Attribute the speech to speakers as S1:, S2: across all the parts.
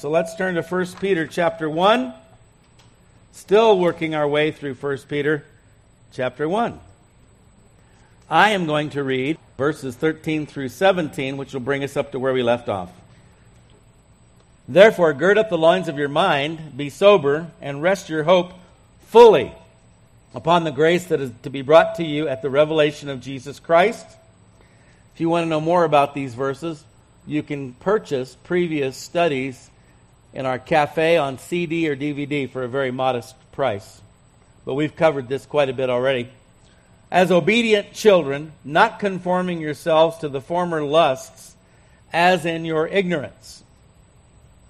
S1: So let's turn to 1 Peter chapter 1. Still working our way through 1 Peter chapter 1. I am going to read verses 13 through 17, which will bring us up to where we left off. Therefore, gird up the loins of your mind, be sober, and rest your hope fully upon the grace that is to be brought to you at the revelation of Jesus Christ. If you want to know more about these verses, you can purchase previous studies in our cafe on CD or DVD for a very modest price. But we've covered this quite a bit already. As obedient children, not conforming yourselves to the former lusts, as in your ignorance,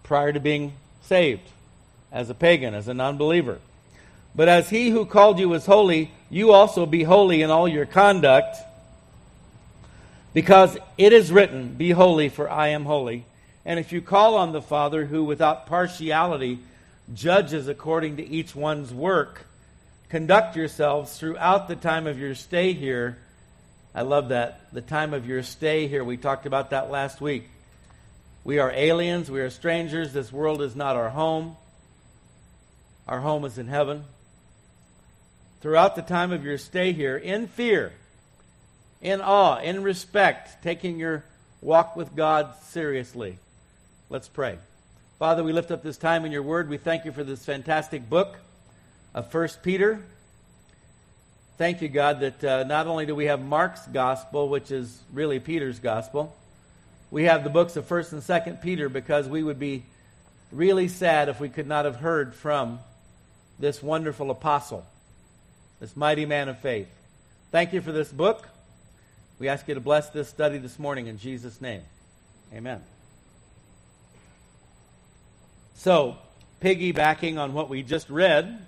S1: prior to being saved, as a pagan, as a non believer. But as he who called you is holy, you also be holy in all your conduct, because it is written, Be holy, for I am holy. And if you call on the Father, who without partiality judges according to each one's work, conduct yourselves throughout the time of your stay here. I love that. The time of your stay here. We talked about that last week. We are aliens. We are strangers. This world is not our home. Our home is in heaven. Throughout the time of your stay here, in fear, in awe, in respect, taking your walk with God seriously. Let's pray. Father, we lift up this time in your word. We thank you for this fantastic book of 1 Peter. Thank you, God, that uh, not only do we have Mark's gospel, which is really Peter's gospel, we have the books of 1st and 2nd Peter because we would be really sad if we could not have heard from this wonderful apostle, this mighty man of faith. Thank you for this book. We ask you to bless this study this morning in Jesus' name. Amen. So, piggybacking on what we just read,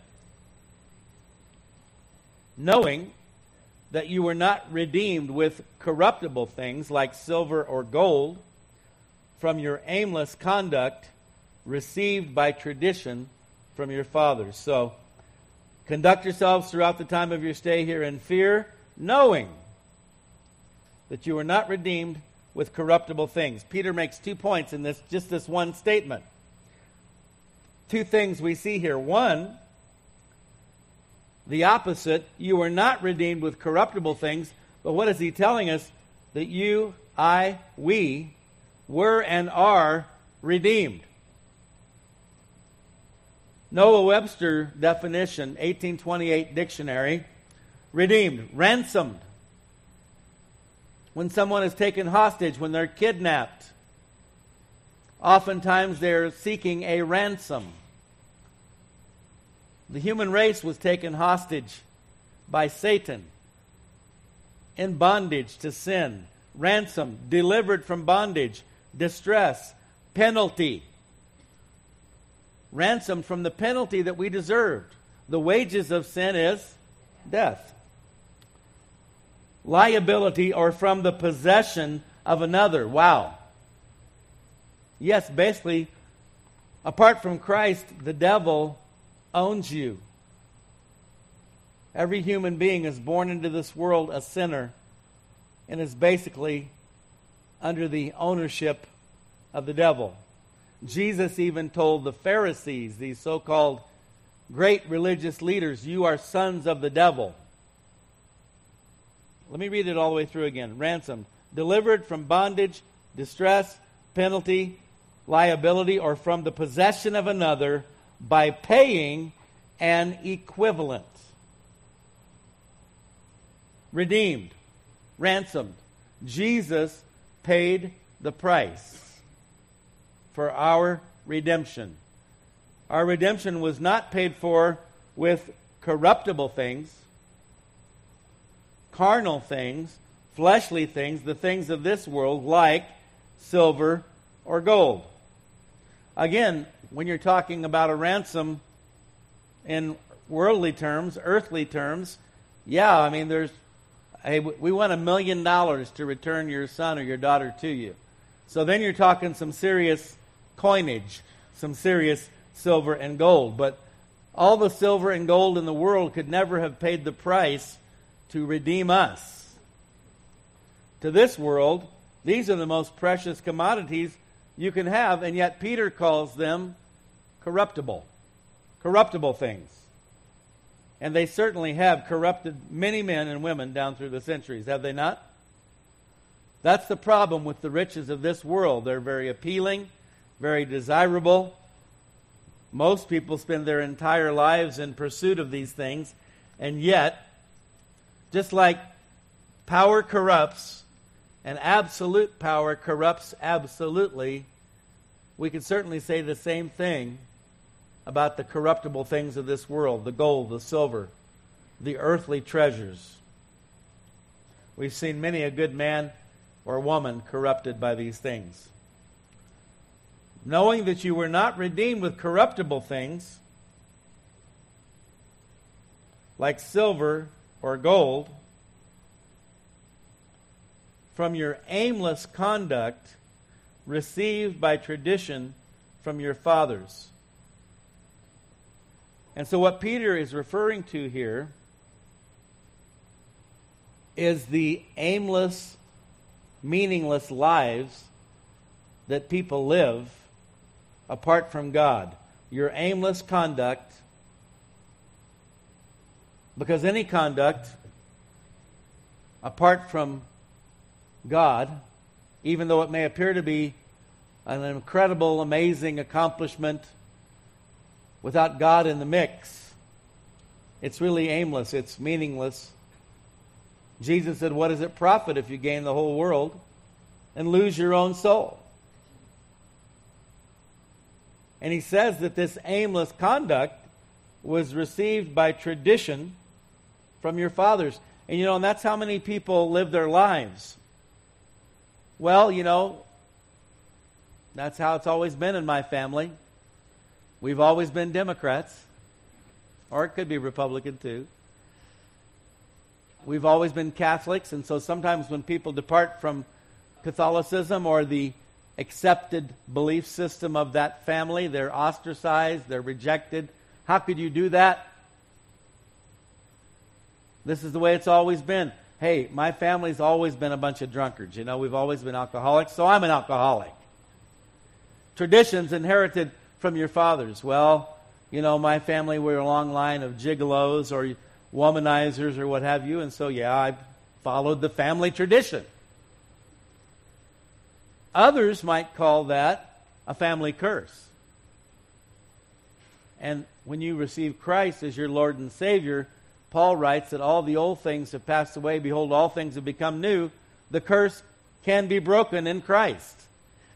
S1: knowing that you were not redeemed with corruptible things like silver or gold from your aimless conduct received by tradition from your fathers. So, conduct yourselves throughout the time of your stay here in fear, knowing that you were not redeemed with corruptible things. Peter makes two points in this just this one statement. Two things we see here. One, the opposite. You were not redeemed with corruptible things, but what is he telling us? That you, I, we were and are redeemed. Noah Webster definition, 1828 dictionary, redeemed, ransomed. When someone is taken hostage, when they're kidnapped, oftentimes they're seeking a ransom. The human race was taken hostage by Satan in bondage to sin, ransom, delivered from bondage, distress, penalty. Ransomed from the penalty that we deserved. The wages of sin is death. Liability or from the possession of another. Wow. Yes, basically, apart from Christ, the devil owns you. Every human being is born into this world a sinner and is basically under the ownership of the devil. Jesus even told the Pharisees, these so called great religious leaders, You are sons of the devil. Let me read it all the way through again. Ransomed, delivered from bondage, distress, penalty, liability, or from the possession of another by paying an equivalent. Redeemed, ransomed. Jesus paid the price for our redemption. Our redemption was not paid for with corruptible things, carnal things, fleshly things, the things of this world, like silver or gold. Again, when you're talking about a ransom in worldly terms, earthly terms, yeah, I mean, there's, hey, we want a million dollars to return your son or your daughter to you. So then you're talking some serious coinage, some serious silver and gold. But all the silver and gold in the world could never have paid the price to redeem us. To this world, these are the most precious commodities you can have, and yet Peter calls them corruptible. Corruptible things. And they certainly have corrupted many men and women down through the centuries, have they not? That's the problem with the riches of this world. They're very appealing, very desirable. Most people spend their entire lives in pursuit of these things, and yet, just like power corrupts, and absolute power corrupts absolutely, we can certainly say the same thing about the corruptible things of this world the gold, the silver, the earthly treasures. We've seen many a good man or woman corrupted by these things. Knowing that you were not redeemed with corruptible things, like silver or gold, from your aimless conduct received by tradition from your fathers. And so, what Peter is referring to here is the aimless, meaningless lives that people live apart from God. Your aimless conduct, because any conduct apart from God, even though it may appear to be an incredible, amazing accomplishment, without God in the mix, it's really aimless, it's meaningless. Jesus said, What does it profit if you gain the whole world and lose your own soul? And he says that this aimless conduct was received by tradition from your fathers. And you know, and that's how many people live their lives. Well, you know, that's how it's always been in my family. We've always been Democrats, or it could be Republican too. We've always been Catholics, and so sometimes when people depart from Catholicism or the accepted belief system of that family, they're ostracized, they're rejected. How could you do that? This is the way it's always been. Hey, my family's always been a bunch of drunkards. You know, we've always been alcoholics, so I'm an alcoholic. Traditions inherited from your fathers? Well, you know, my family were a long line of gigolos or womanizers or what have you, and so, yeah, I followed the family tradition. Others might call that a family curse. And when you receive Christ as your Lord and Savior, Paul writes that all the old things have passed away. Behold, all things have become new. The curse can be broken in Christ.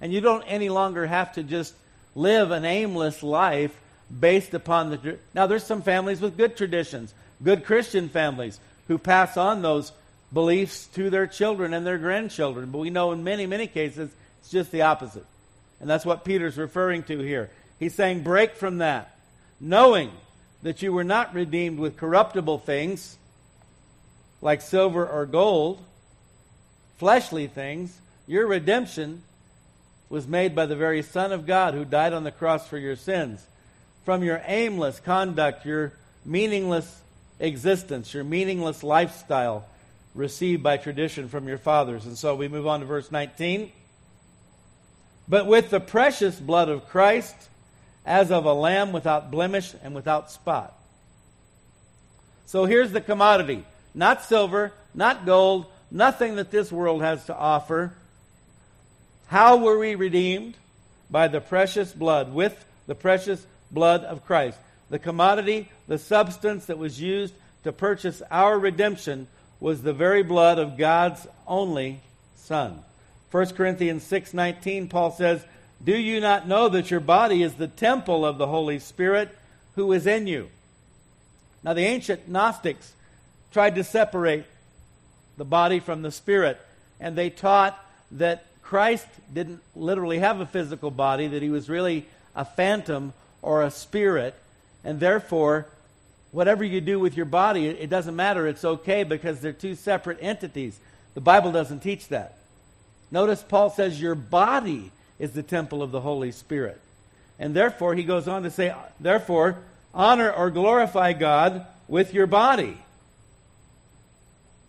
S1: And you don't any longer have to just live an aimless life based upon the. Now, there's some families with good traditions, good Christian families who pass on those beliefs to their children and their grandchildren. But we know in many, many cases, it's just the opposite. And that's what Peter's referring to here. He's saying, break from that, knowing that you were not redeemed with corruptible things like silver or gold, fleshly things. Your redemption was made by the very Son of God who died on the cross for your sins. From your aimless conduct, your meaningless existence, your meaningless lifestyle received by tradition from your fathers. And so we move on to verse 19. But with the precious blood of Christ, as of a lamb without blemish and without spot. So here's the commodity not silver, not gold, nothing that this world has to offer how were we redeemed? By the precious blood, with the precious blood of Christ. The commodity, the substance that was used to purchase our redemption was the very blood of God's only Son. 1 Corinthians 6:19 Paul says, "Do you not know that your body is the temple of the Holy Spirit who is in you?" Now the ancient Gnostics tried to separate the body from the spirit, and they taught that Christ didn't literally have a physical body, that he was really a phantom or a spirit, and therefore, whatever you do with your body, it doesn't matter. It's okay because they're two separate entities. The Bible doesn't teach that. Notice Paul says your body is the temple of the Holy Spirit. And therefore, he goes on to say, therefore, honor or glorify God with your body.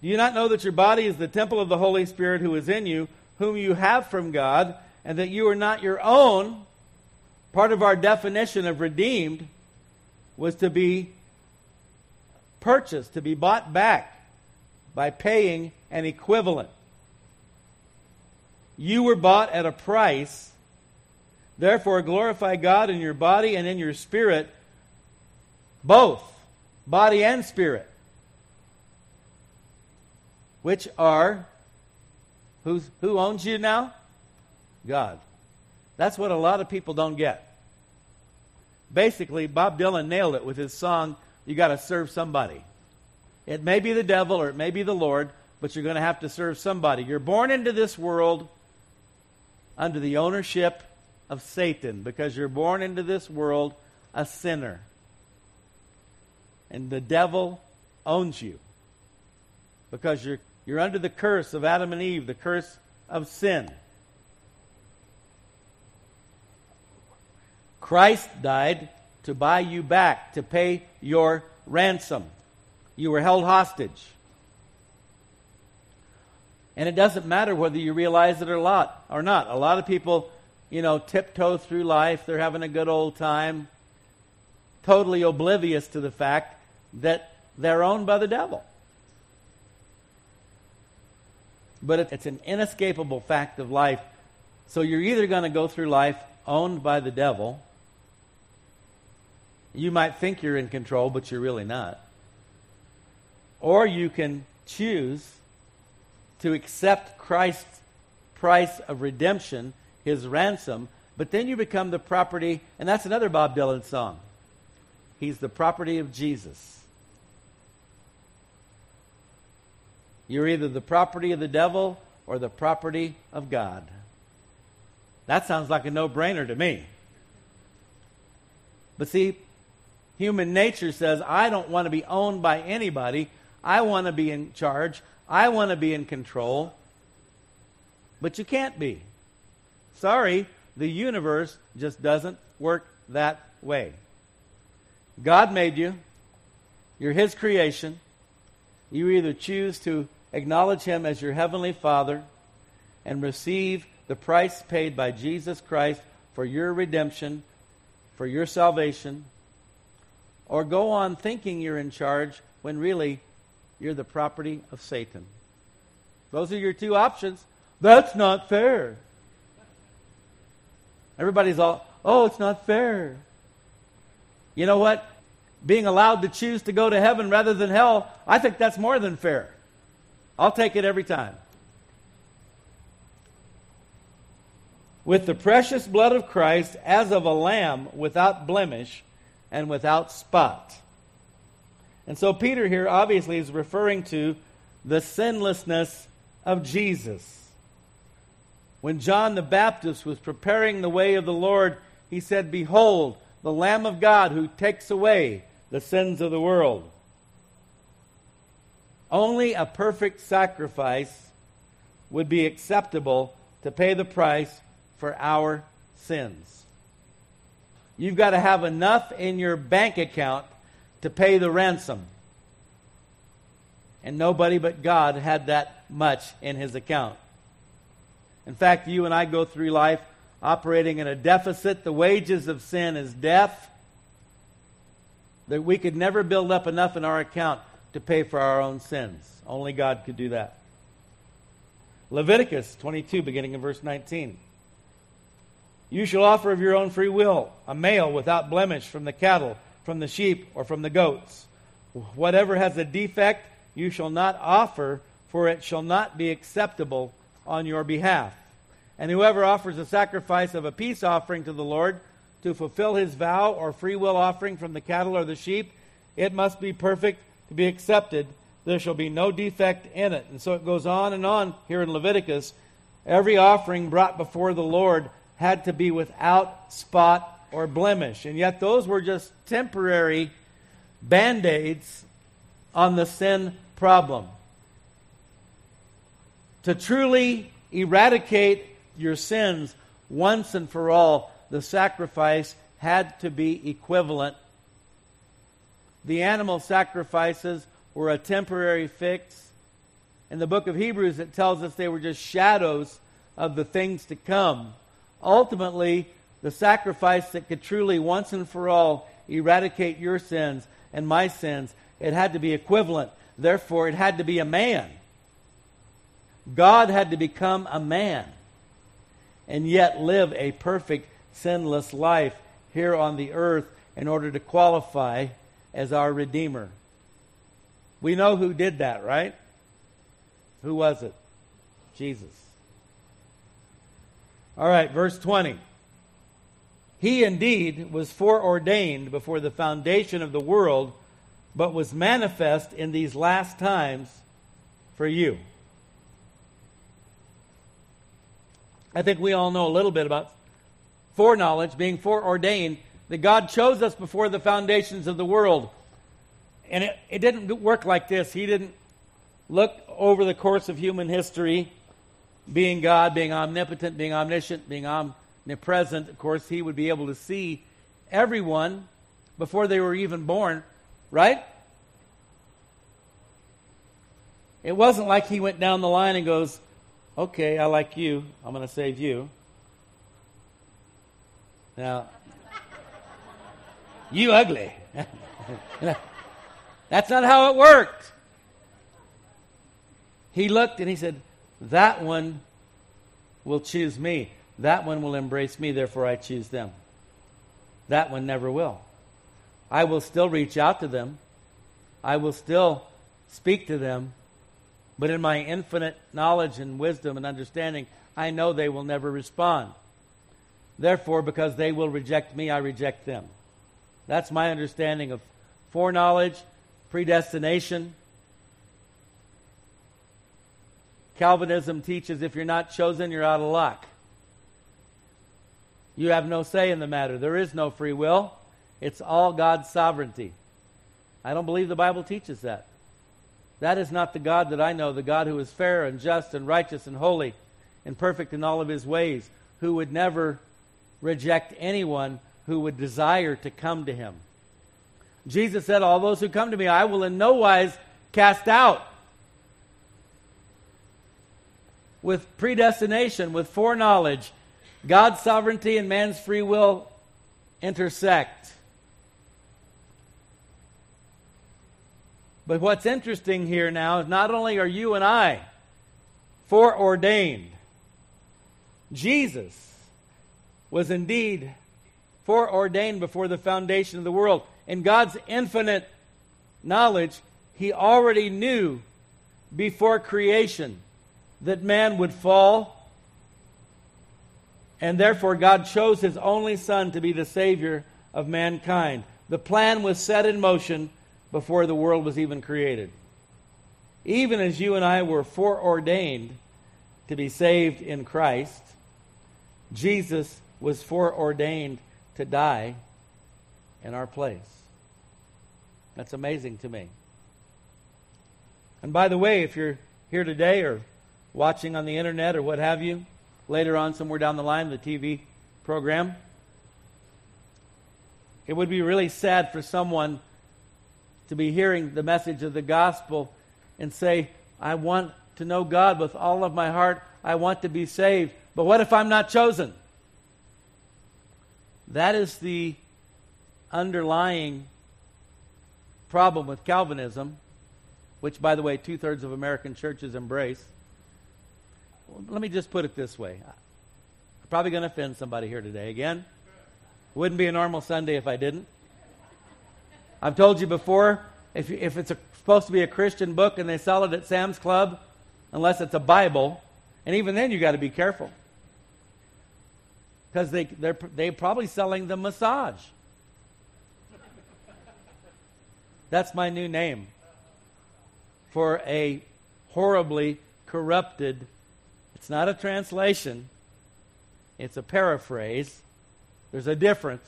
S1: Do you not know that your body is the temple of the Holy Spirit who is in you, whom you have from God, and that you are not your own, part of our definition of redeemed was to be purchased, to be bought back by paying an equivalent. You were bought at a price. Therefore, glorify God in your body and in your spirit, both body and spirit, which are who's, who owns you now? God. That's what a lot of people don't get. Basically, Bob Dylan nailed it with his song, You Got to Serve Somebody. It may be the devil or it may be the Lord, but you're going to have to serve somebody. You're born into this world under the ownership of Satan because you're born into this world a sinner. And the devil owns you because you're, you're under the curse of Adam and Eve, the curse of sin. Christ died to buy you back, to pay your ransom. You were held hostage. And it doesn't matter whether you realize it or not. Or not. A lot of people, you know, tiptoe through life. They're having a good old time, totally oblivious to the fact that they're owned by the devil. But it's an inescapable fact of life. So you're either going to go through life owned by the devil. You might think you're in control, but you're really not. Or you can choose to accept Christ's price of redemption, his ransom, but then you become the property, and that's another Bob Dylan song. He's the property of Jesus. You're either the property of the devil or the property of God. That sounds like a no brainer to me. But see, human nature says, I don't want to be owned by anybody. I want to be in charge. I want to be in control, but you can't be. Sorry, the universe just doesn't work that way. God made you, you're His creation. You either choose to acknowledge Him as your Heavenly Father and receive the price paid by Jesus Christ for your redemption, for your salvation, or go on thinking you're in charge when really you're the property of Satan. Those are your two options. That's not fair. Everybody's all, oh, it's not fair. You know what? Being allowed to choose to go to heaven rather than hell, I think that's more than fair. I'll take it every time. With the precious blood of Christ as of a lamb without blemish and without spot. And so Peter here obviously is referring to the sinlessness of Jesus. When John the Baptist was preparing the way of the Lord, he said, Behold, the Lamb of God who takes away the sins of the world. Only a perfect sacrifice would be acceptable to pay the price for our sins. You've got to have enough in your bank account to pay the ransom. And nobody but God had that much in his account. In fact, you and I go through life operating in a deficit. The wages of sin is death. That we could never build up enough in our account to pay for our own sins. Only God could do that. Leviticus 22, beginning in verse 19. You shall offer of your own free will a male without blemish from the cattle from the sheep or from the goats. Whatever has a defect, you shall not offer, for it shall not be acceptable on your behalf. And whoever offers a sacrifice of a peace offering to the Lord to fulfill his vow or free will offering from the cattle or the sheep, it must be perfect to be accepted. There shall be no defect in it. And so it goes on and on here in Leviticus. Every offering brought before the Lord had to be without spot or blemish. And yet, those were just temporary band aids on the sin problem. To truly eradicate your sins once and for all, the sacrifice had to be equivalent. The animal sacrifices were a temporary fix. In the book of Hebrews, it tells us they were just shadows of the things to come. Ultimately, the sacrifice that could truly once and for all eradicate your sins and my sins, it had to be equivalent. Therefore, it had to be a man. God had to become a man and yet live a perfect, sinless life here on the earth in order to qualify as our Redeemer. We know who did that, right? Who was it? Jesus. All right, verse 20. He indeed was foreordained before the foundation of the world, but was manifest in these last times for you. I think we all know a little bit about foreknowledge, being foreordained, that God chose us before the foundations of the world. And it, it didn't work like this. He didn't look over the course of human history, being God, being omnipotent, being omniscient, being omnipresent. Of course, He would be able to see everyone before they were even born, right? It wasn't like He went down the line and goes, Okay, I like you. I'm going to save you. Now, you ugly. That's not how it worked. He looked and he said, That one will choose me. That one will embrace me, therefore I choose them. That one never will. I will still reach out to them. I will still speak to them, but in my infinite knowledge and wisdom and understanding, I know they will never respond. Therefore, because they will reject me, I reject them. That's my understanding of foreknowledge, predestination. Calvinism teaches if you're not chosen, you're out of luck. You have no say in the matter. There is no free will. It's all God's sovereignty. I don't believe the Bible teaches that. That is not the God that I know, the God who is fair and just and righteous and holy and perfect in all of his ways, who would never reject anyone who would desire to come to him. Jesus said, All those who come to me, I will in no wise cast out. With predestination, with foreknowledge, God's sovereignty and man's free will intersect. But what's interesting here now is not only are you and I foreordained, Jesus was indeed foreordained before the foundation of the world. In God's infinite knowledge, He already knew before creation that man would fall, and therefore God chose His only Son to be the Savior of mankind. The plan was set in motion before the world was even created. Even as you and I were foreordained to be saved in Christ, Jesus was foreordained to die in our place. That's amazing to me. And by the way, if you're here today or watching on the internet or what have you, later on somewhere down the line, the TV program, it would be really sad for someone to be hearing the message of the gospel and say, I want to know God with all of my heart. I want to be saved. But what if I'm not chosen? That is the underlying problem with Calvinism, which, by the way, two thirds of American churches embrace. Let me just put it this way. I'm probably going to offend somebody here today again. Wouldn't be a normal Sunday if I didn't. I've told you before, if, if it's a, supposed to be a Christian book and they sell it at Sam's Club, unless it's a Bible, and even then you got to be careful. Because they, they're, they're probably selling the massage. That's my new name for a horribly corrupted, it's not a translation, it's a paraphrase. There's a difference.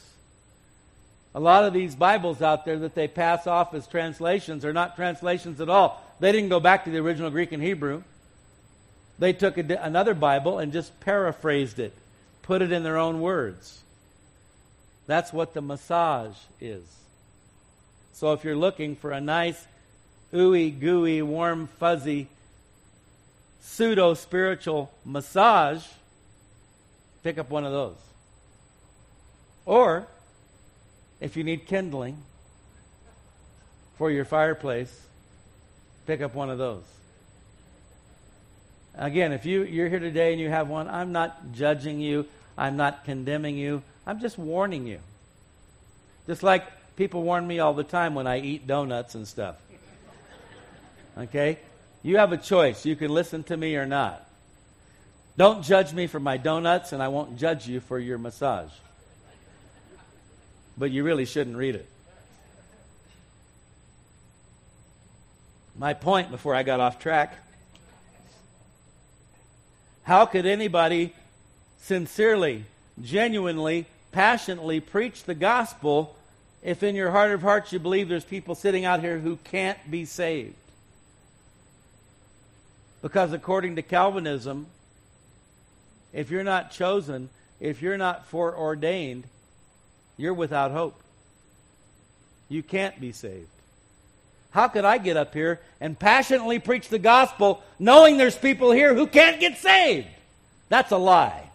S1: A lot of these Bibles out there that they pass off as translations are not translations at all. They didn't go back to the original Greek and Hebrew. They took a, another Bible and just paraphrased it, put it in their own words. That's what the massage is. So if you're looking for a nice, ooey gooey, warm, fuzzy, pseudo spiritual massage, pick up one of those. Or, if you need kindling for your fireplace, pick up one of those. Again, if you, you're here today and you have one, I'm not judging you. I'm not condemning you. I'm just warning you. Just like people warn me all the time when I eat donuts and stuff. Okay? You have a choice. You can listen to me or not. Don't judge me for my donuts, and I won't judge you for your massage. But you really shouldn't read it. My point before I got off track how could anybody sincerely, genuinely, passionately preach the gospel if in your heart of hearts you believe there's people sitting out here who can't be saved? Because according to Calvinism, if you're not chosen, if you're not foreordained, you're without hope. You can't be saved. How could I get up here and passionately preach the gospel knowing there's people here who can't get saved? That's a lie.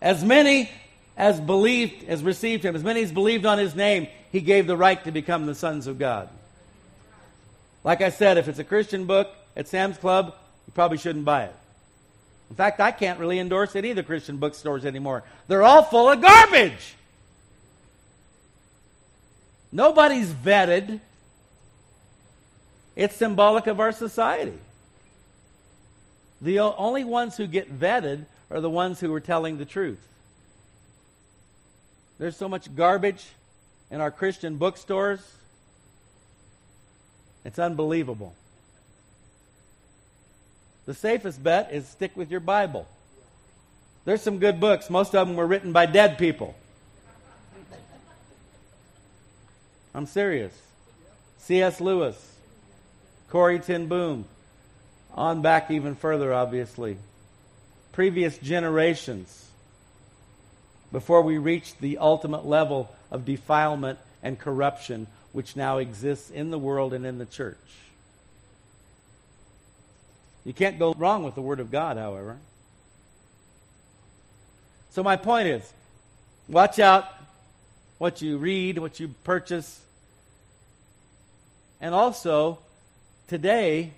S1: As many as believed, as received him, as many as believed on his name, he gave the right to become the sons of God. Like I said, if it's a Christian book at Sam's Club, you probably shouldn't buy it. In fact, I can't really endorse any of the Christian bookstores anymore. They're all full of garbage. Nobody's vetted. It's symbolic of our society. The only ones who get vetted are the ones who are telling the truth. There's so much garbage in our Christian bookstores. It's unbelievable. The safest bet is stick with your Bible. There's some good books. Most of them were written by dead people. I'm serious. C.S. Lewis, Corrie ten Boom, on back even further, obviously. Previous generations, before we reached the ultimate level of defilement and corruption which now exists in the world and in the church. You can't go wrong with the Word of God, however. So, my point is watch out what you read, what you purchase, and also, today,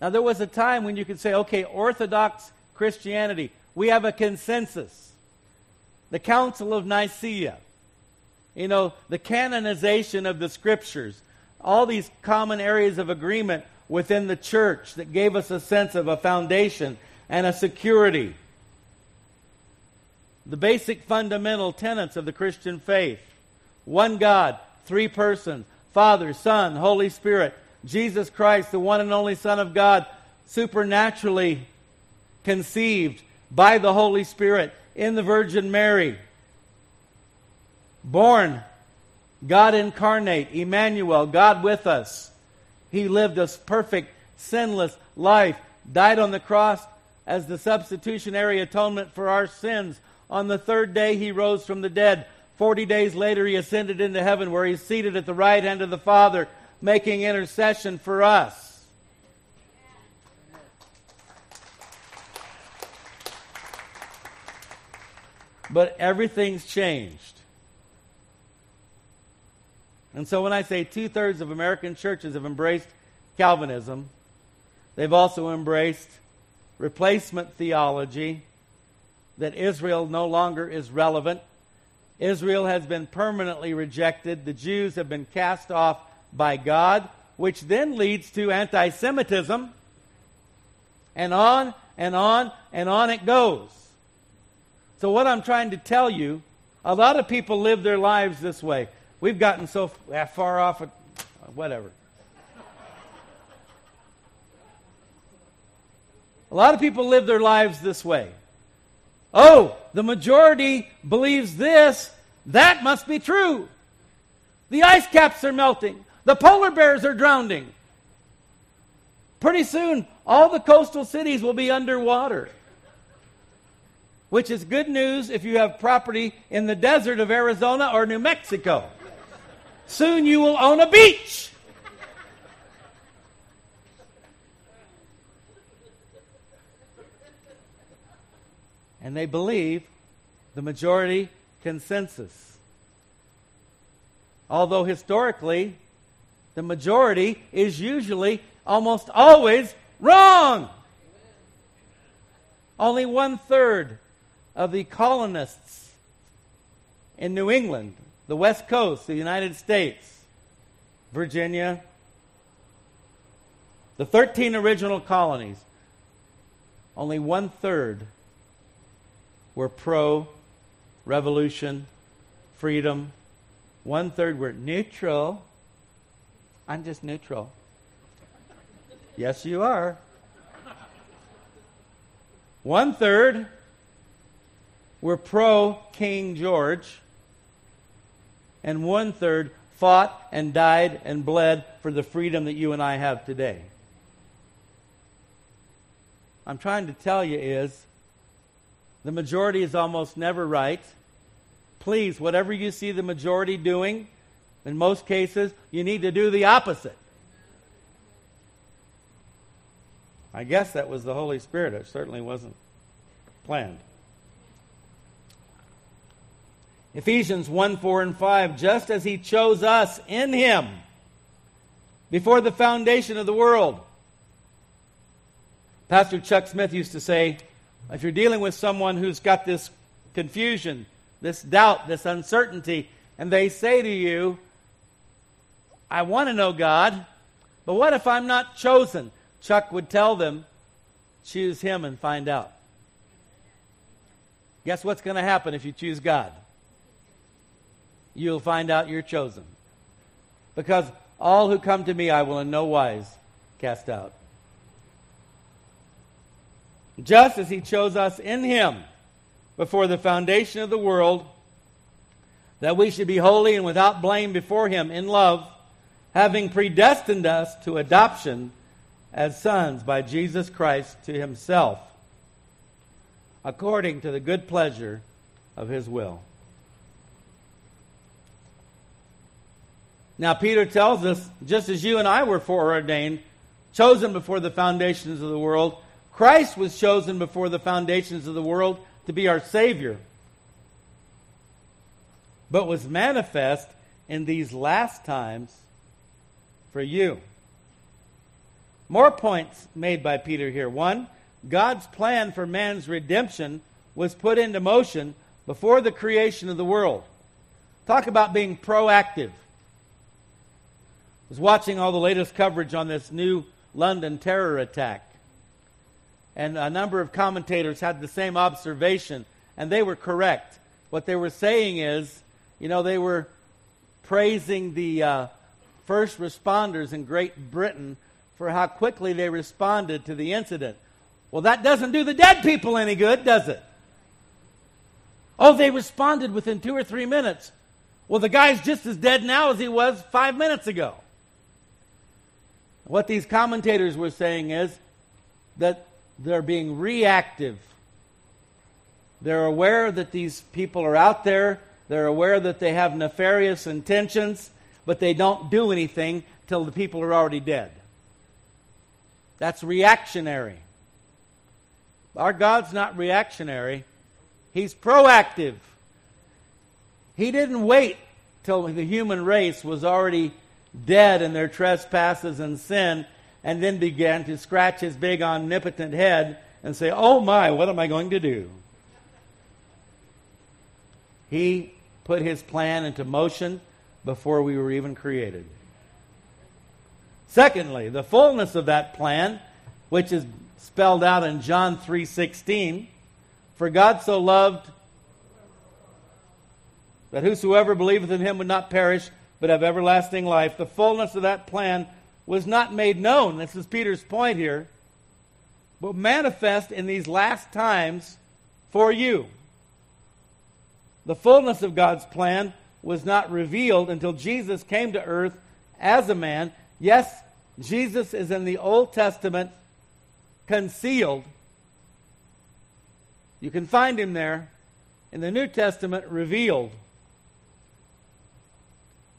S1: now there was a time when you could say, okay, Orthodox Christianity, we have a consensus. The Council of Nicaea, you know, the canonization of the Scriptures, all these common areas of agreement within the church that gave us a sense of a foundation and a security. The basic fundamental tenets of the Christian faith one God, three persons, Father, Son, Holy Spirit, Jesus Christ, the one and only Son of God, supernaturally conceived by the Holy Spirit in the Virgin Mary. Born, God incarnate, Emmanuel, God with us. He lived a perfect, sinless life, died on the cross as the substitutionary atonement for our sins. On the third day, he rose from the dead. Forty days later, he ascended into heaven where he's seated at the right hand of the Father, making intercession for us. But everything's changed. And so when I say two thirds of American churches have embraced Calvinism, they've also embraced replacement theology that Israel no longer is relevant Israel has been permanently rejected. The Jews have been cast off by God, which then leads to anti Semitism. And on and on and on it goes. So, what I'm trying to tell you, a lot of people live their lives this way. We've gotten so far off, of, uh, whatever. A lot of people live their lives this way. Oh, the majority believes this. That must be true. The ice caps are melting. The polar bears are drowning. Pretty soon, all the coastal cities will be underwater. Which is good news if you have property in the desert of Arizona or New Mexico. Soon you will own a beach. and they believe the majority consensus. Although historically, the majority is usually almost always wrong. Only one third of the colonists in New England, the West Coast, the United States, Virginia, the 13 original colonies, only one third were pro revolution, freedom. One third were neutral. I'm just neutral. yes, you are. One third were pro King George, and one third fought and died and bled for the freedom that you and I have today. I'm trying to tell you is the majority is almost never right. Please, whatever you see the majority doing, in most cases, you need to do the opposite. I guess that was the Holy Spirit. It certainly wasn't planned. Ephesians 1 4 and 5, just as he chose us in him before the foundation of the world. Pastor Chuck Smith used to say, if you're dealing with someone who's got this confusion, this doubt, this uncertainty, and they say to you, I want to know God, but what if I'm not chosen? Chuck would tell them, choose him and find out. Guess what's going to happen if you choose God? You'll find out you're chosen. Because all who come to me I will in no wise cast out. Just as he chose us in him before the foundation of the world, that we should be holy and without blame before him in love, having predestined us to adoption as sons by Jesus Christ to himself, according to the good pleasure of his will. Now, Peter tells us just as you and I were foreordained, chosen before the foundations of the world, Christ was chosen before the foundations of the world to be our Savior, but was manifest in these last times for you. More points made by Peter here. One, God's plan for man's redemption was put into motion before the creation of the world. Talk about being proactive. Was watching all the latest coverage on this new London terror attack. And a number of commentators had the same observation, and they were correct. What they were saying is, you know, they were praising the uh, first responders in Great Britain for how quickly they responded to the incident. Well, that doesn't do the dead people any good, does it? Oh, they responded within two or three minutes. Well, the guy's just as dead now as he was five minutes ago. What these commentators were saying is that they're being reactive. They're aware that these people are out there. They're aware that they have nefarious intentions, but they don't do anything till the people are already dead. That's reactionary. Our God's not reactionary, He's proactive. He didn't wait till the human race was already dead in their trespasses and sin and then began to scratch his big omnipotent head and say, Oh my, what am I going to do? He put his plan into motion before we were even created. Secondly, the fullness of that plan, which is spelled out in John 3:16, for God so loved that whosoever believeth in him would not perish but have everlasting life. The fullness of that plan was not made known. This is Peter's point here. But manifest in these last times for you. The fullness of God's plan was not revealed until Jesus came to earth as a man. Yes, Jesus is in the Old Testament concealed. You can find him there. In the New Testament, revealed.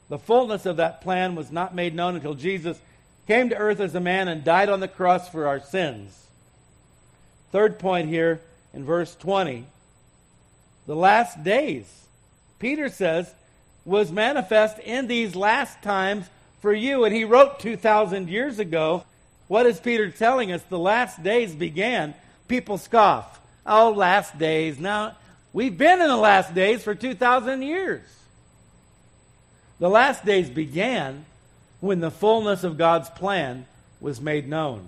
S1: The fullness of that plan was not made known until Jesus came to earth as a man and died on the cross for our sins. Third point here in verse 20 the last days, Peter says, was manifest in these last times for you. And he wrote 2,000 years ago. What is Peter telling us? The last days began. People scoff. Oh, last days. Now, we've been in the last days for 2,000 years. The last days began when the fullness of God's plan was made known.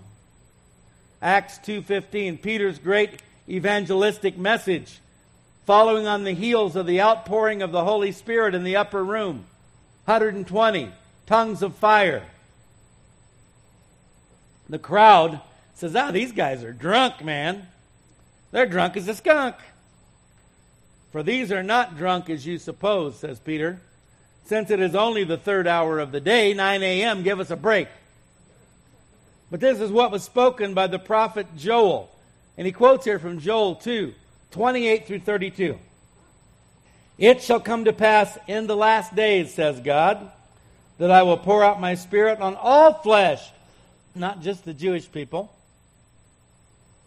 S1: Acts 2:15 Peter's great evangelistic message following on the heels of the outpouring of the Holy Spirit in the upper room. 120 tongues of fire. The crowd says ah these guys are drunk man. They're drunk as a skunk. For these are not drunk as you suppose says Peter since it is only the third hour of the day 9 a.m. give us a break but this is what was spoken by the prophet Joel. And he quotes here from Joel 2 28 through 32. It shall come to pass in the last days, says God, that I will pour out my spirit on all flesh, not just the Jewish people.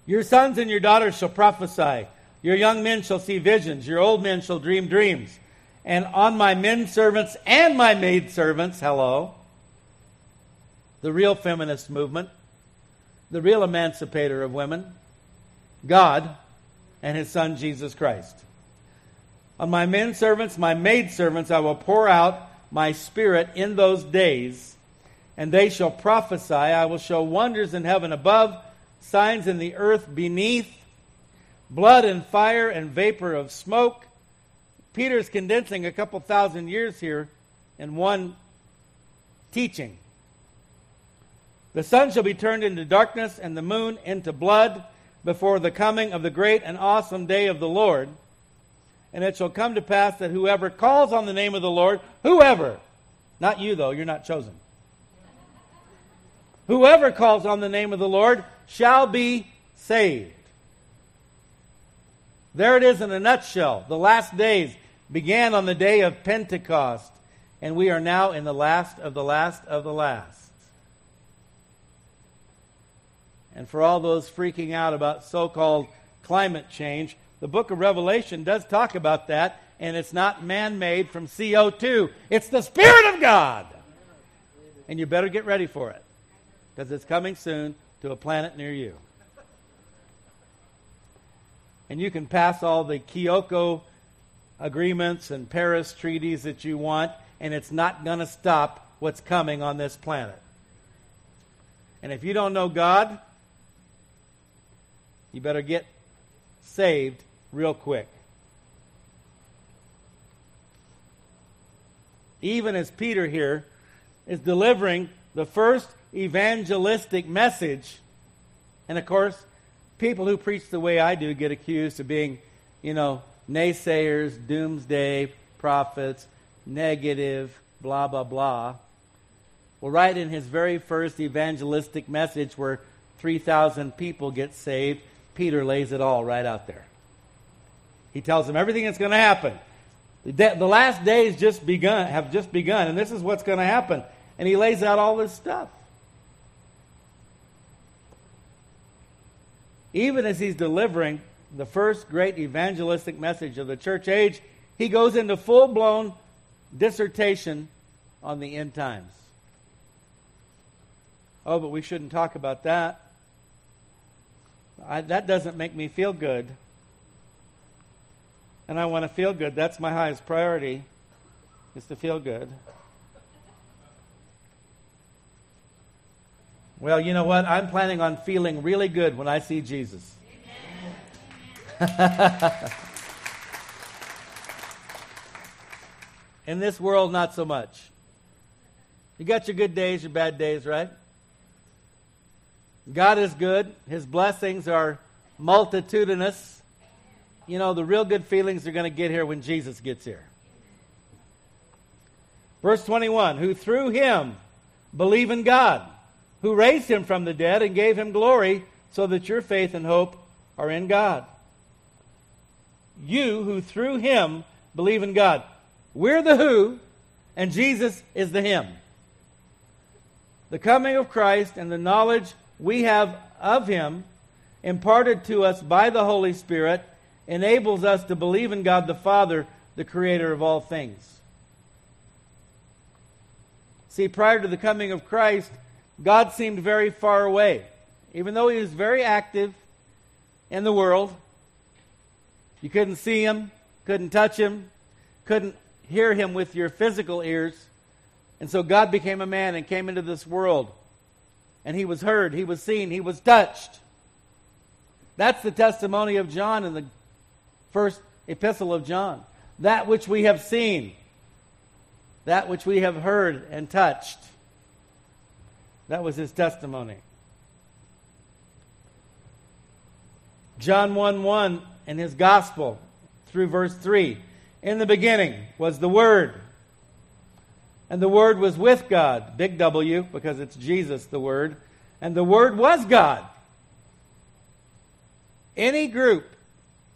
S1: Your sons and your daughters shall prophesy. Your young men shall see visions. Your old men shall dream dreams. And on my men servants and my maid servants, hello, the real feminist movement, the real emancipator of women, God and his son Jesus Christ. On my men servants, my maid servants, I will pour out my spirit in those days, and they shall prophesy. I will show wonders in heaven above, signs in the earth beneath, blood and fire and vapor of smoke. Peter's condensing a couple thousand years here in one teaching. The sun shall be turned into darkness and the moon into blood before the coming of the great and awesome day of the Lord. And it shall come to pass that whoever calls on the name of the Lord, whoever, not you though, you're not chosen. Whoever calls on the name of the Lord shall be saved. There it is in a nutshell. The last days began on the day of Pentecost, and we are now in the last of the last of the last. And for all those freaking out about so called climate change, the book of Revelation does talk about that, and it's not man made from CO2. It's the Spirit of God. And you better get ready for it, because it's coming soon to a planet near you. And you can pass all the Kyoto agreements and Paris treaties that you want, and it's not going to stop what's coming on this planet. And if you don't know God, you better get saved real quick. Even as Peter here is delivering the first evangelistic message, and of course, people who preach the way I do get accused of being, you know, naysayers, doomsday prophets, negative, blah, blah, blah. Well, right in his very first evangelistic message, where 3,000 people get saved, Peter lays it all right out there. He tells them everything that's going to happen. The, the last days just begun, have just begun, and this is what's going to happen. And he lays out all this stuff. Even as he's delivering the first great evangelistic message of the church age, he goes into full blown dissertation on the end times. Oh, but we shouldn't talk about that. I, that doesn't make me feel good. And I want to feel good. That's my highest priority, is to feel good. Well, you know what? I'm planning on feeling really good when I see Jesus. In this world, not so much. You got your good days, your bad days, right? God is good. His blessings are multitudinous. You know, the real good feelings are going to get here when Jesus gets here. Verse 21 Who through him believe in God, who raised him from the dead and gave him glory, so that your faith and hope are in God. You who through him believe in God. We're the who, and Jesus is the him. The coming of Christ and the knowledge we have of him imparted to us by the Holy Spirit enables us to believe in God the Father, the creator of all things. See, prior to the coming of Christ, God seemed very far away. Even though he was very active in the world, you couldn't see him, couldn't touch him, couldn't hear him with your physical ears. And so God became a man and came into this world. And he was heard, he was seen, he was touched. That's the testimony of John in the first epistle of John. That which we have seen, that which we have heard and touched. That was his testimony. John 1 1 in his gospel through verse 3. In the beginning was the Word. And the Word was with God, big W, because it's Jesus, the Word. And the Word was God. Any group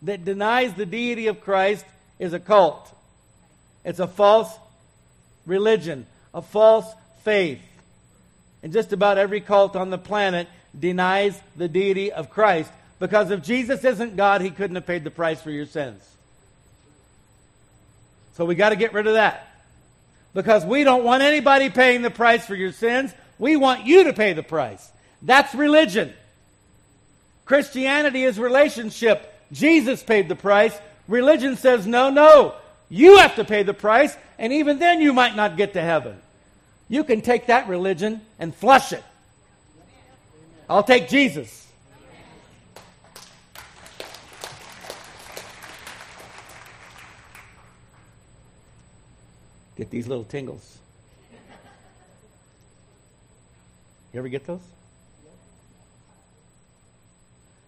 S1: that denies the deity of Christ is a cult. It's a false religion, a false faith. And just about every cult on the planet denies the deity of Christ because if Jesus isn't God, he couldn't have paid the price for your sins. So we got to get rid of that. Because we don't want anybody paying the price for your sins. We want you to pay the price. That's religion. Christianity is relationship. Jesus paid the price. Religion says, no, no. You have to pay the price, and even then you might not get to heaven. You can take that religion and flush it. I'll take Jesus. Get these little tingles. You ever get those?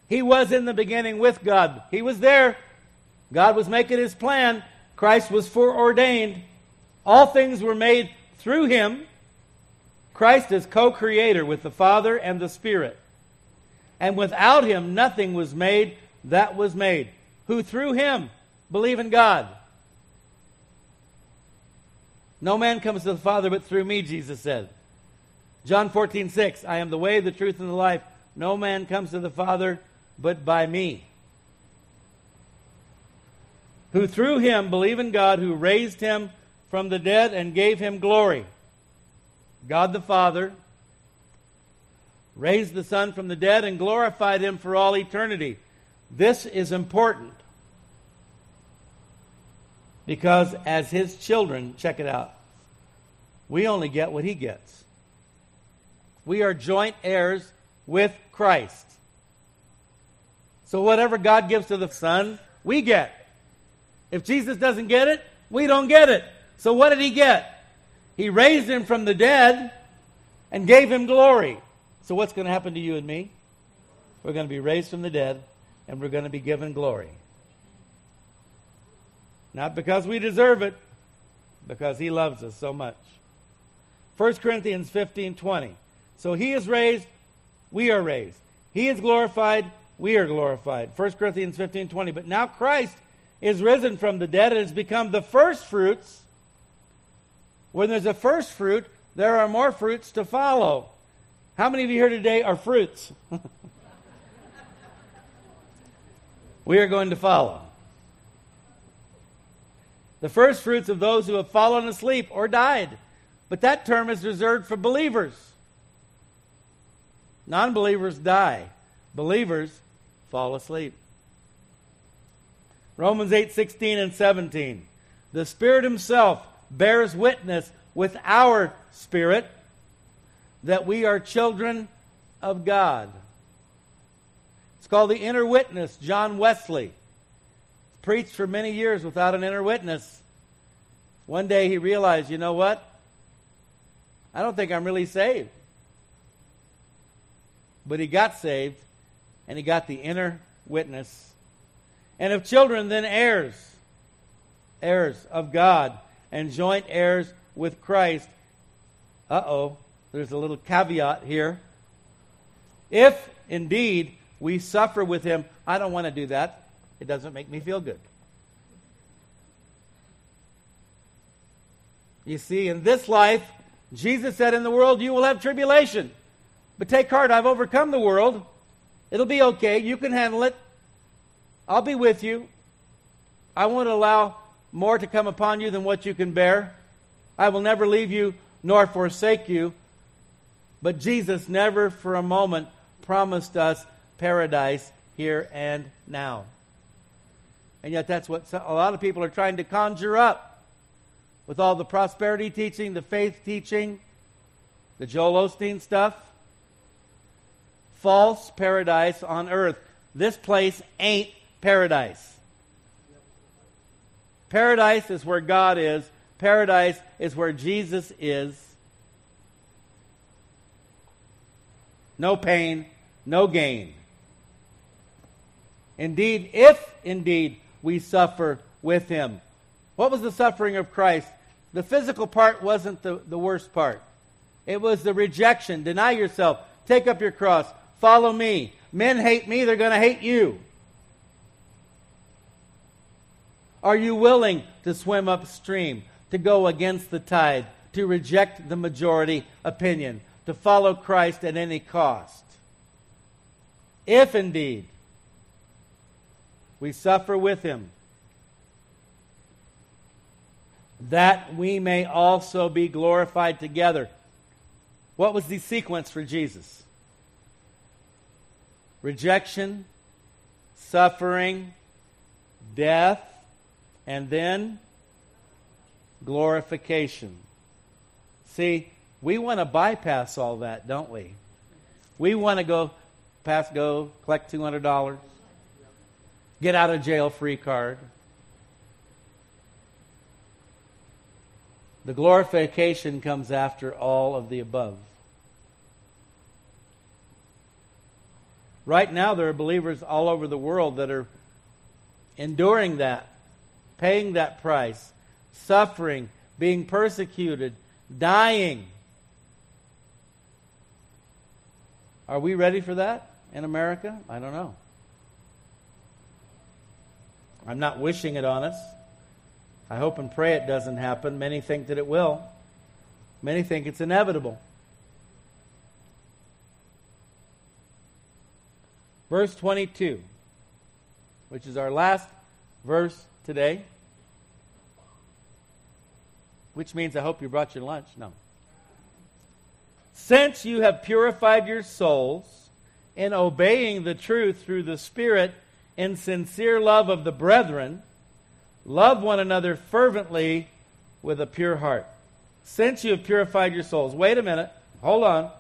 S1: He was in the beginning with God. He was there. God was making his plan. Christ was foreordained. All things were made through him. Christ is co creator with the Father and the Spirit. And without him, nothing was made that was made. Who through him believe in God. No man comes to the Father but through me, Jesus said. John 14, 6, I am the way, the truth, and the life. No man comes to the Father but by me. Who through him believe in God, who raised him from the dead and gave him glory. God the Father raised the Son from the dead and glorified him for all eternity. This is important because as his children, check it out, we only get what he gets. We are joint heirs with Christ. So whatever God gives to the Son, we get. If Jesus doesn't get it, we don't get it. So what did he get? He raised him from the dead and gave him glory. So what's going to happen to you and me? We're going to be raised from the dead and we're going to be given glory. Not because we deserve it, because he loves us so much. 1 Corinthians 15 20. So he is raised, we are raised. He is glorified, we are glorified. 1 Corinthians 15 20. But now Christ is risen from the dead and has become the first fruits. When there's a first fruit, there are more fruits to follow. How many of you here today are fruits? we are going to follow. The first fruits of those who have fallen asleep or died. But that term is reserved for believers. Non believers die, believers fall asleep. Romans 8 16 and 17. The Spirit Himself bears witness with our spirit that we are children of God. It's called the inner witness, John Wesley. Preached for many years without an inner witness. One day he realized, you know what? I don't think I'm really saved. But he got saved and he got the inner witness. And of children, then heirs, heirs of God, and joint heirs with Christ. Uh oh, there's a little caveat here. If indeed we suffer with him, I don't want to do that. It doesn't make me feel good. You see, in this life, Jesus said, In the world you will have tribulation. But take heart, I've overcome the world. It'll be okay. You can handle it. I'll be with you. I won't allow more to come upon you than what you can bear. I will never leave you nor forsake you. But Jesus never for a moment promised us paradise here and now. And yet, that's what a lot of people are trying to conjure up with all the prosperity teaching, the faith teaching, the Joel Osteen stuff. False paradise on earth. This place ain't paradise. Paradise is where God is, paradise is where Jesus is. No pain, no gain. Indeed, if indeed we suffer with him. What was the suffering of Christ? The physical part wasn't the, the worst part. It was the rejection. Deny yourself. Take up your cross. Follow me. Men hate me, they're going to hate you. Are you willing to swim upstream, to go against the tide, to reject the majority opinion, to follow Christ at any cost? If indeed we suffer with him, that we may also be glorified together. What was the sequence for Jesus? Rejection, suffering, death, and then glorification. See, we want to bypass all that, don't we? We want to go pass go, collect $200, get out of jail free card. The glorification comes after all of the above. Right now, there are believers all over the world that are enduring that, paying that price, suffering, being persecuted, dying. Are we ready for that in America? I don't know. I'm not wishing it on us. I hope and pray it doesn't happen. Many think that it will. Many think it's inevitable. Verse 22, which is our last verse today, which means I hope you brought your lunch. No. Since you have purified your souls in obeying the truth through the Spirit in sincere love of the brethren, Love one another fervently with a pure heart. Since you have purified your souls. Wait a minute. Hold on.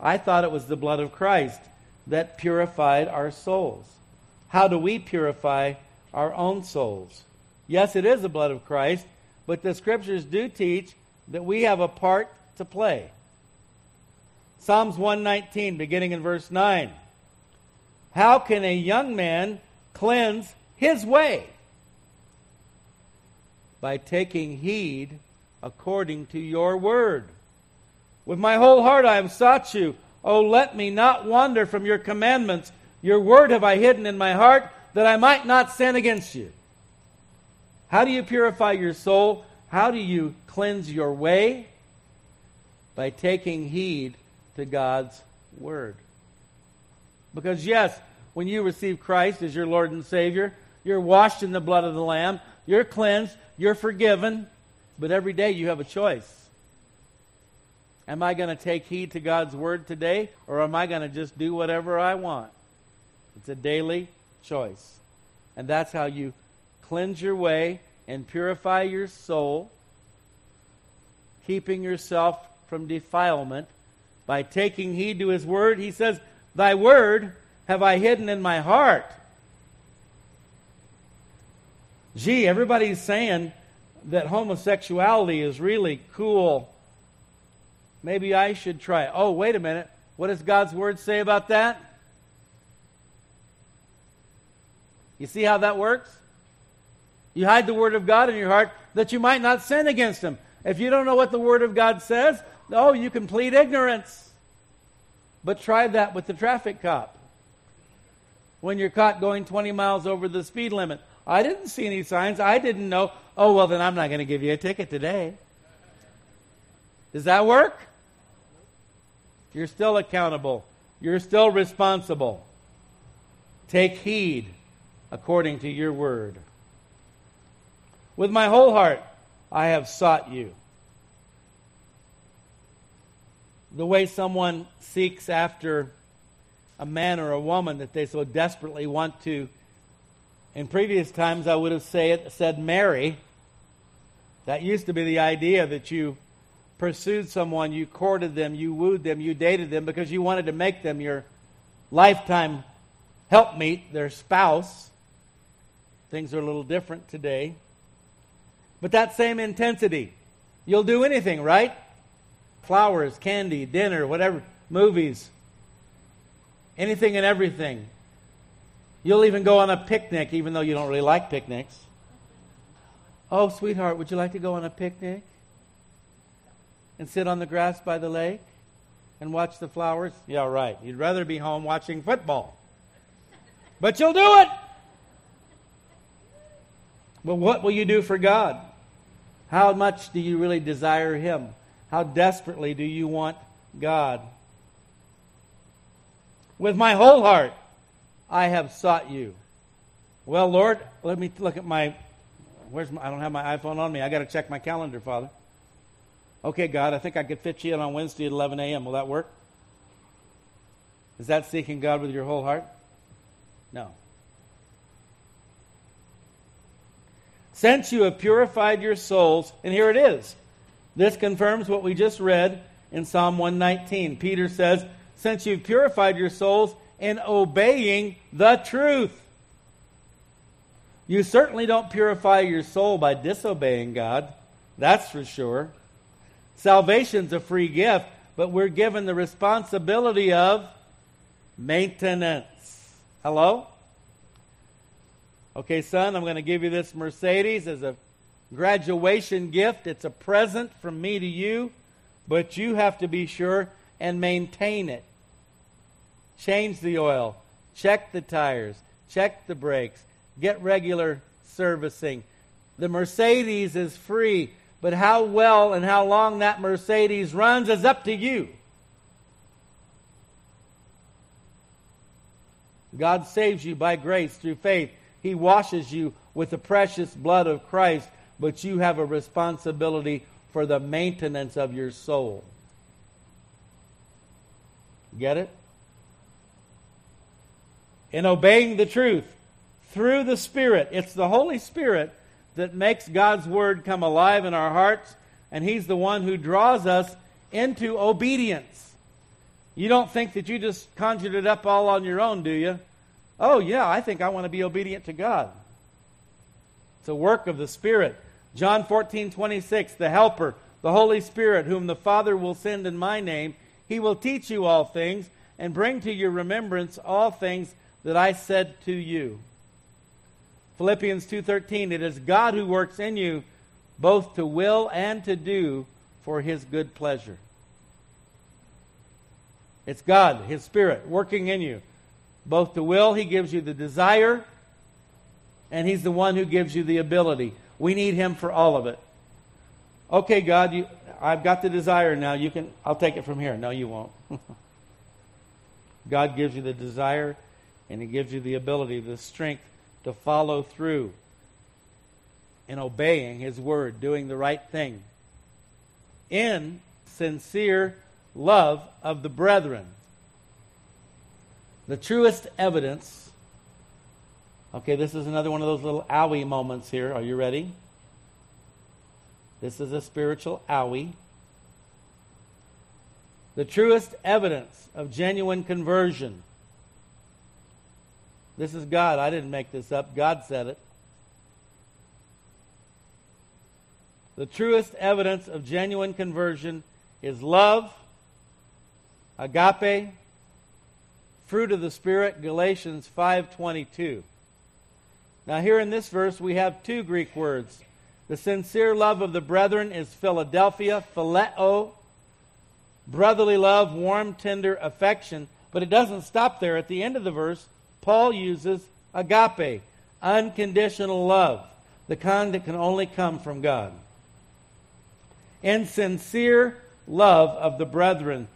S1: I thought it was the blood of Christ that purified our souls. How do we purify our own souls? Yes, it is the blood of Christ, but the scriptures do teach that we have a part to play. Psalms 119, beginning in verse 9. How can a young man cleanse his way? by taking heed according to your word. With my whole heart I have sought you. Oh, let me not wander from your commandments. Your word have I hidden in my heart that I might not sin against you. How do you purify your soul? How do you cleanse your way? By taking heed to God's word. Because, yes, when you receive Christ as your Lord and Savior, you're washed in the blood of the Lamb, you're cleansed, you're forgiven, but every day you have a choice. Am I going to take heed to God's word today, or am I going to just do whatever I want? It's a daily choice. And that's how you cleanse your way and purify your soul, keeping yourself from defilement by taking heed to his word. He says, Thy word have I hidden in my heart gee, everybody's saying that homosexuality is really cool. Maybe I should try. Oh, wait a minute. What does God's word say about that? You see how that works? You hide the word of God in your heart that you might not sin against him. If you don't know what the word of God says, oh, you can plead ignorance. But try that with the traffic cop. When you're caught going 20 miles over the speed limit, I didn't see any signs. I didn't know. Oh, well, then I'm not going to give you a ticket today. Does that work? You're still accountable. You're still responsible. Take heed according to your word. With my whole heart, I have sought you. The way someone seeks after a man or a woman that they so desperately want to. In previous times, I would have say said marry. That used to be the idea that you pursued someone, you courted them, you wooed them, you dated them because you wanted to make them your lifetime helpmeet, their spouse. Things are a little different today. But that same intensity. You'll do anything, right? Flowers, candy, dinner, whatever, movies, anything and everything. You'll even go on a picnic, even though you don't really like picnics. Oh, sweetheart, would you like to go on a picnic? And sit on the grass by the lake and watch the flowers? Yeah, right. You'd rather be home watching football. But you'll do it. But what will you do for God? How much do you really desire Him? How desperately do you want God? With my whole heart, I have sought you. Well, Lord, let me look at my. Where's my, I don't have my iPhone on me. I got to check my calendar, Father. Okay, God, I think I could fit you in on Wednesday at 11 a.m. Will that work? Is that seeking God with your whole heart? No. Since you have purified your souls, and here it is. This confirms what we just read in Psalm 119. Peter says, Since you've purified your souls in obeying the truth. You certainly don't purify your soul by disobeying God. That's for sure. Salvation's a free gift, but we're given the responsibility of maintenance. Hello? Okay, son, I'm going to give you this Mercedes as a graduation gift. It's a present from me to you, but you have to be sure and maintain it. Change the oil, check the tires, check the brakes, get regular servicing. The Mercedes is free, but how well and how long that Mercedes runs is up to you. God saves you by grace through faith. He washes you with the precious blood of Christ, but you have a responsibility for the maintenance of your soul. Get it? In obeying the truth through the Spirit, it's the Holy Spirit that makes God's Word come alive in our hearts, and He's the one who draws us into obedience. You don't think that you just conjured it up all on your own, do you? Oh, yeah, I think I want to be obedient to God. It's a work of the Spirit. John 14, 26, the Helper, the Holy Spirit, whom the Father will send in my name, he will teach you all things and bring to your remembrance all things that I said to you. Philippians 2:13 It is God who works in you both to will and to do for his good pleasure. It's God, his spirit working in you both the will, He gives you the desire, and He's the one who gives you the ability. We need Him for all of it. Okay, God, you, I've got the desire now. You can. I'll take it from here. No, you won't. God gives you the desire, and He gives you the ability, the strength to follow through in obeying His word, doing the right thing in sincere love of the brethren the truest evidence. Okay, this is another one of those little owie moments here. Are you ready? This is a spiritual owie. The truest evidence of genuine conversion. This is God. I didn't make this up. God said it. The truest evidence of genuine conversion is love, agape, fruit of the spirit galatians 5.22 now here in this verse we have two greek words. The sincere love of the brethren is philadelphia phileo brotherly love warm tender affection. But it doesn't stop there. At the end of the verse paul uses agape unconditional love the kind that can only come from god. In sincere love of the brethren.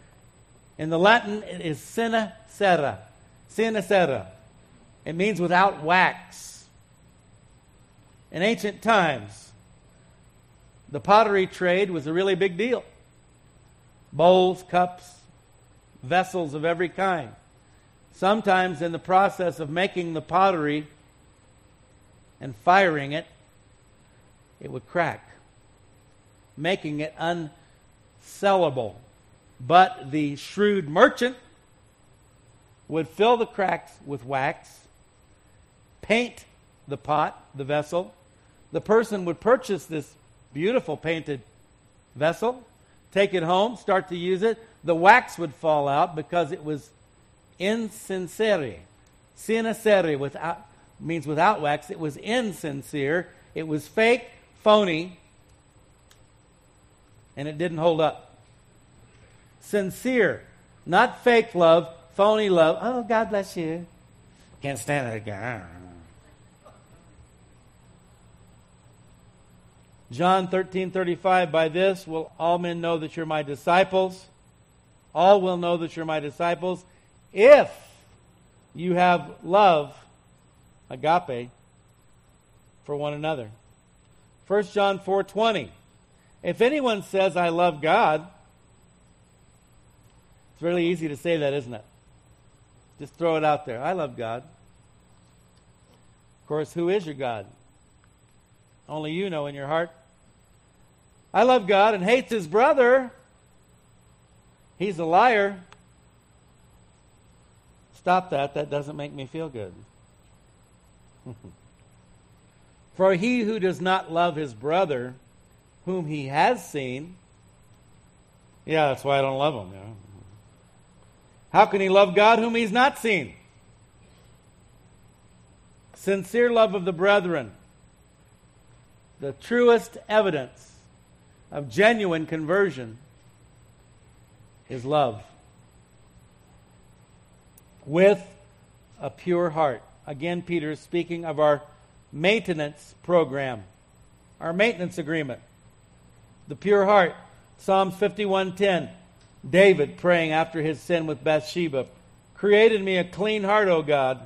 S1: In the Latin, it is sine cera. Sine cera. It means without wax. In ancient times, The pottery trade was a really big deal. Bowls, cups, vessels of every kind. Sometimes, in the process of making the pottery and firing it, it would crack, making it unsellable. But the shrewd merchant would fill the cracks with wax, paint the pot, the vessel. The person would purchase this beautiful painted vessel, take it home, start to use it. The wax would fall out because it was insincere. Sincere without means without wax. It was insincere. It was fake, phony, and it didn't hold up. Sincere, not fake love, phony love. Oh, God bless you. Can't stand that guy. John 13, 35, by this will all men know that you're my disciples. All will know that you're my disciples if you have love, agape, for one another. 1 John 4, 20. If anyone says, I love God, it's really easy to say that, isn't it? Just throw it out there. I love God. Of course, who is your God? Only you know in your heart. I love God and hates his brother. He's a liar. Stop that. That doesn't make me feel good. For he who does not love his brother, whom he has seen, yeah, that's why I don't love him. Know? How can he love God whom he's not seen? Sincere love of the brethren, the truest evidence of genuine conversion is love. With a pure heart. Again, Peter is speaking of our maintenance program, our maintenance agreement. The pure heart. Psalms 51:10. David praying after his sin with Bathsheba, created me a clean heart, O God,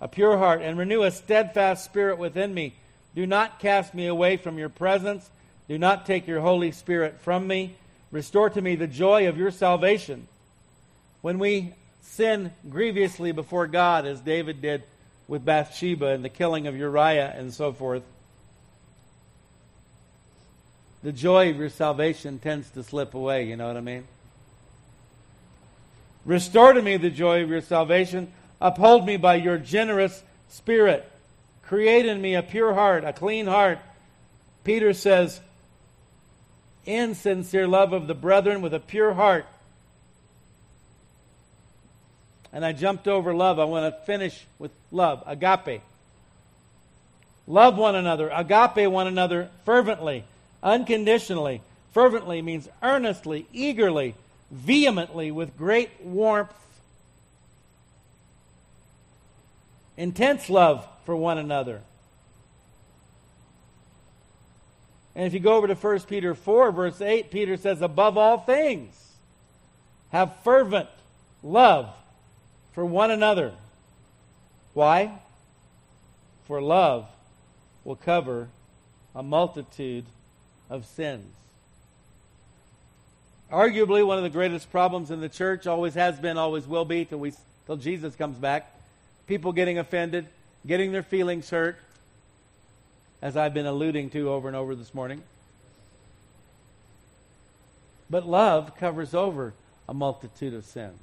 S1: a pure heart, and renew a steadfast spirit within me. Do not cast me away from your presence do not take your Holy Spirit from me. Restore to me the joy of your salvation. When we sin grievously before God, as David did with Bathsheba and the killing of Uriah and so forth, the joy of your salvation tends to slip away. You know what I mean? Restore to me the joy of your salvation. Uphold me by your generous spirit. Create in me a pure heart, a clean heart. Peter says, in sincere love of the brethren with a pure heart. And I jumped over love. I want to finish with love, agape. Love one another, agape one another fervently, unconditionally. Fervently means earnestly, eagerly, vehemently, with great warmth. Intense love for one another. And if you go over to 1 Peter 4, verse 8, Peter says, above all things, have fervent love for one another. Why? For love will cover a multitude of sins. Arguably, one of the greatest problems in the church always has been, always will be, till, we, till Jesus comes back. People getting offended, getting their feelings hurt, as I've been alluding to over and over this morning. But love covers over a multitude of sins.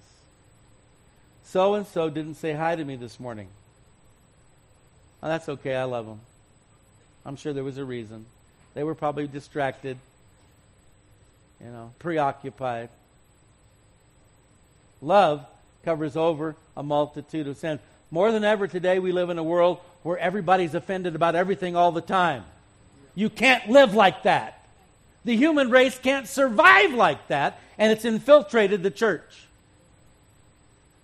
S1: So and so didn't say hi to me this morning. Oh, that's okay. I love them. I'm sure there was a reason. They were probably distracted, you know, preoccupied. Love covers over a multitude of sins. More than ever today, we live in a world where everybody's offended about everything all the time. You can't live like that. The human race can't survive like that, and it's infiltrated the church.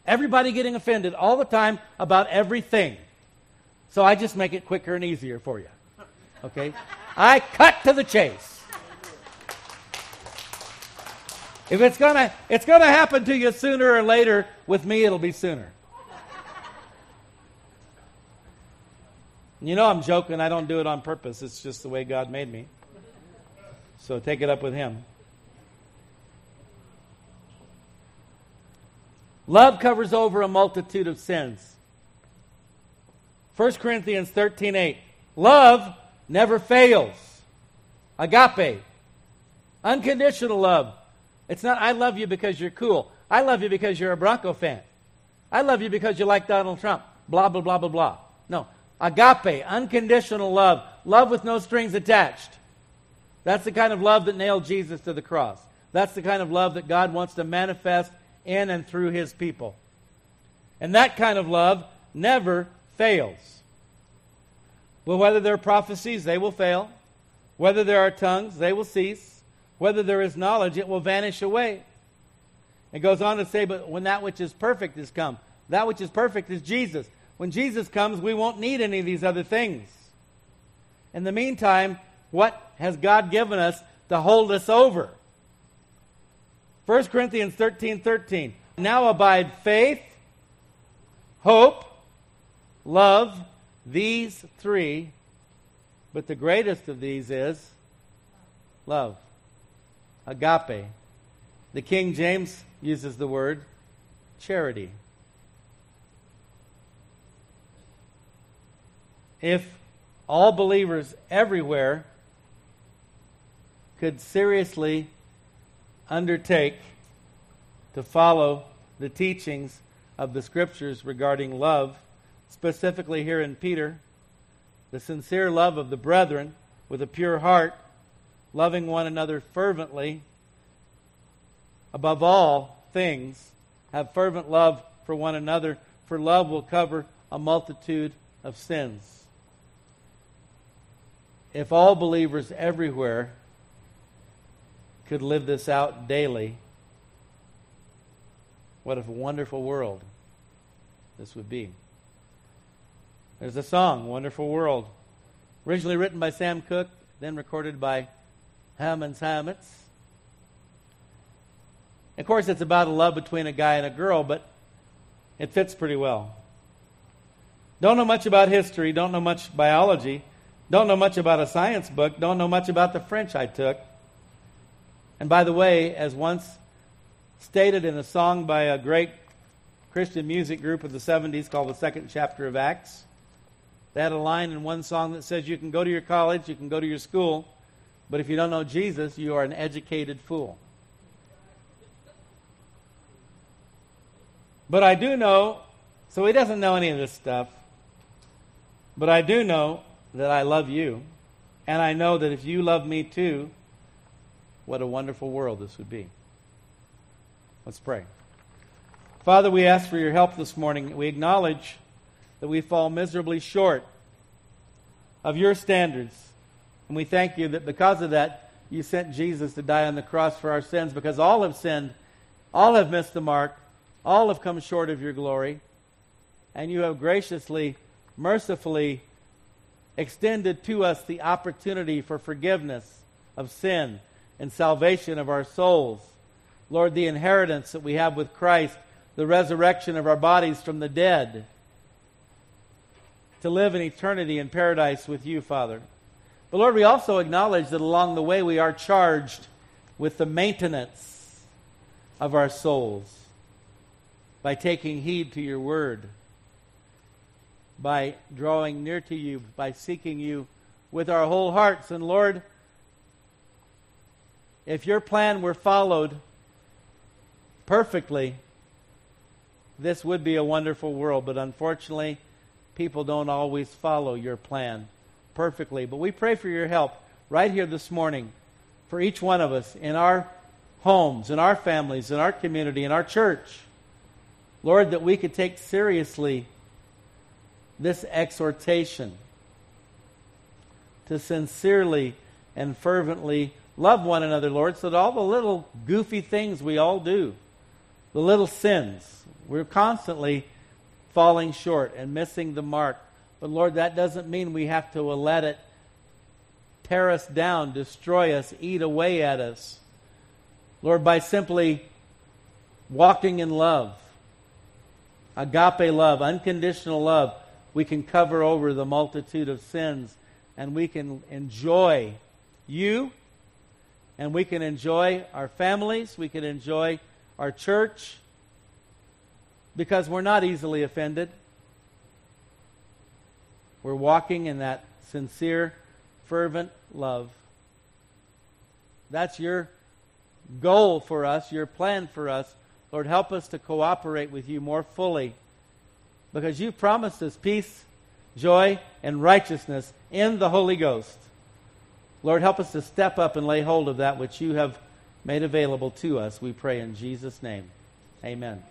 S1: Everybody getting offended all the time about everything. So I just make it quicker and easier for you. Okay? I cut to the chase. If it's gonna it's gonna happen to you sooner or later, with me it'll be sooner. You know I'm joking. I don't do it on purpose. It's just the way God made me. So take it up with him. Love covers over a multitude of sins. 1 Corinthians 13:8. Love never fails. Agape. Unconditional love. It's not I love you because you're cool. I love you because you're a Bronco fan. I love you because you like Donald Trump. Blah blah blah blah blah. No. Agape, unconditional love, love with no strings attached. That's the kind of love that nailed Jesus to the cross. That's the kind of love that God wants to manifest in and through his people. And that kind of love never fails. Well, whether there are prophecies, they will fail. Whether there are tongues, they will cease. Whether there is knowledge, it will vanish away. It goes on to say, but when that which is perfect is come, that which is perfect is Jesus. When Jesus comes, we won't need any of these other things. In the meantime, what has God given us to hold us over? 1 Corinthians 13 13. Now abide faith, hope, love, these three, but the greatest of these is love. Agape. The King James uses the word charity. If all believers everywhere could seriously undertake to follow the teachings of the scriptures regarding love, specifically here in Peter, the sincere love of the brethren with a pure heart, loving one another fervently, above all things, have fervent love for one another, for love will cover a multitude of sins. If all believers everywhere could live this out daily, what a wonderful world this would be. There's a song, Wonderful World, originally written by Sam Cooke, then recorded by Herman's Hermits. Of course, it's about a love between a guy and a girl, but it fits pretty well. Don't know much about history, don't know much biology, don't know much about a science book, don't know much about the French I took. And by the way, as once stated in a song by a great Christian music group of the 70s called the Second Chapter of Acts, they had a line in one song that says, You can go to your college, you can go to your school, but if you don't know Jesus, you are an educated fool. But I do know, so he doesn't know any of this stuff, but I do know that I love you, and I know that if you love me too, what a wonderful world this would be. Let's pray. Father, we ask for your help this morning. We acknowledge that we fall miserably short of your standards. And we thank you that because of that, you sent Jesus to die on the cross for our sins because all have sinned, all have missed the mark, all have come short of your glory. And you have graciously, mercifully extended to us the opportunity for forgiveness of sin and salvation of our souls. Lord, the inheritance that we have with Christ, the resurrection of our bodies from the dead, to live in eternity in paradise with you, Father. But Lord, we also acknowledge that along the way we are charged with the maintenance of our souls by taking heed to your word, by drawing near to you, by seeking you with our whole hearts. And Lord, if your plan were followed perfectly, this would be a wonderful world. But unfortunately, people don't always follow your plan perfectly. But we pray for your help right here this morning for each one of us in our homes, in our families, in our community, in our church. Lord, that we could take seriously this exhortation to sincerely and fervently love one another, Lord, so that all the little goofy things we all do, the little sins, we're constantly falling short and missing the mark. But Lord, that doesn't mean we have to let it tear us down, destroy us, eat away at us. Lord, by simply walking in love, agape love, unconditional love, we can cover over the multitude of sins and we can enjoy you and we can enjoy our families, we can enjoy our church, because we're not easily offended. We're walking in that sincere, fervent love. That's your goal for us, your plan for us. Lord, help us to cooperate with you more fully because you've promised us peace, joy, and righteousness in the Holy Ghost. Lord, help us to step up and lay hold of that which you have made available to us. We pray in Jesus' name. Amen.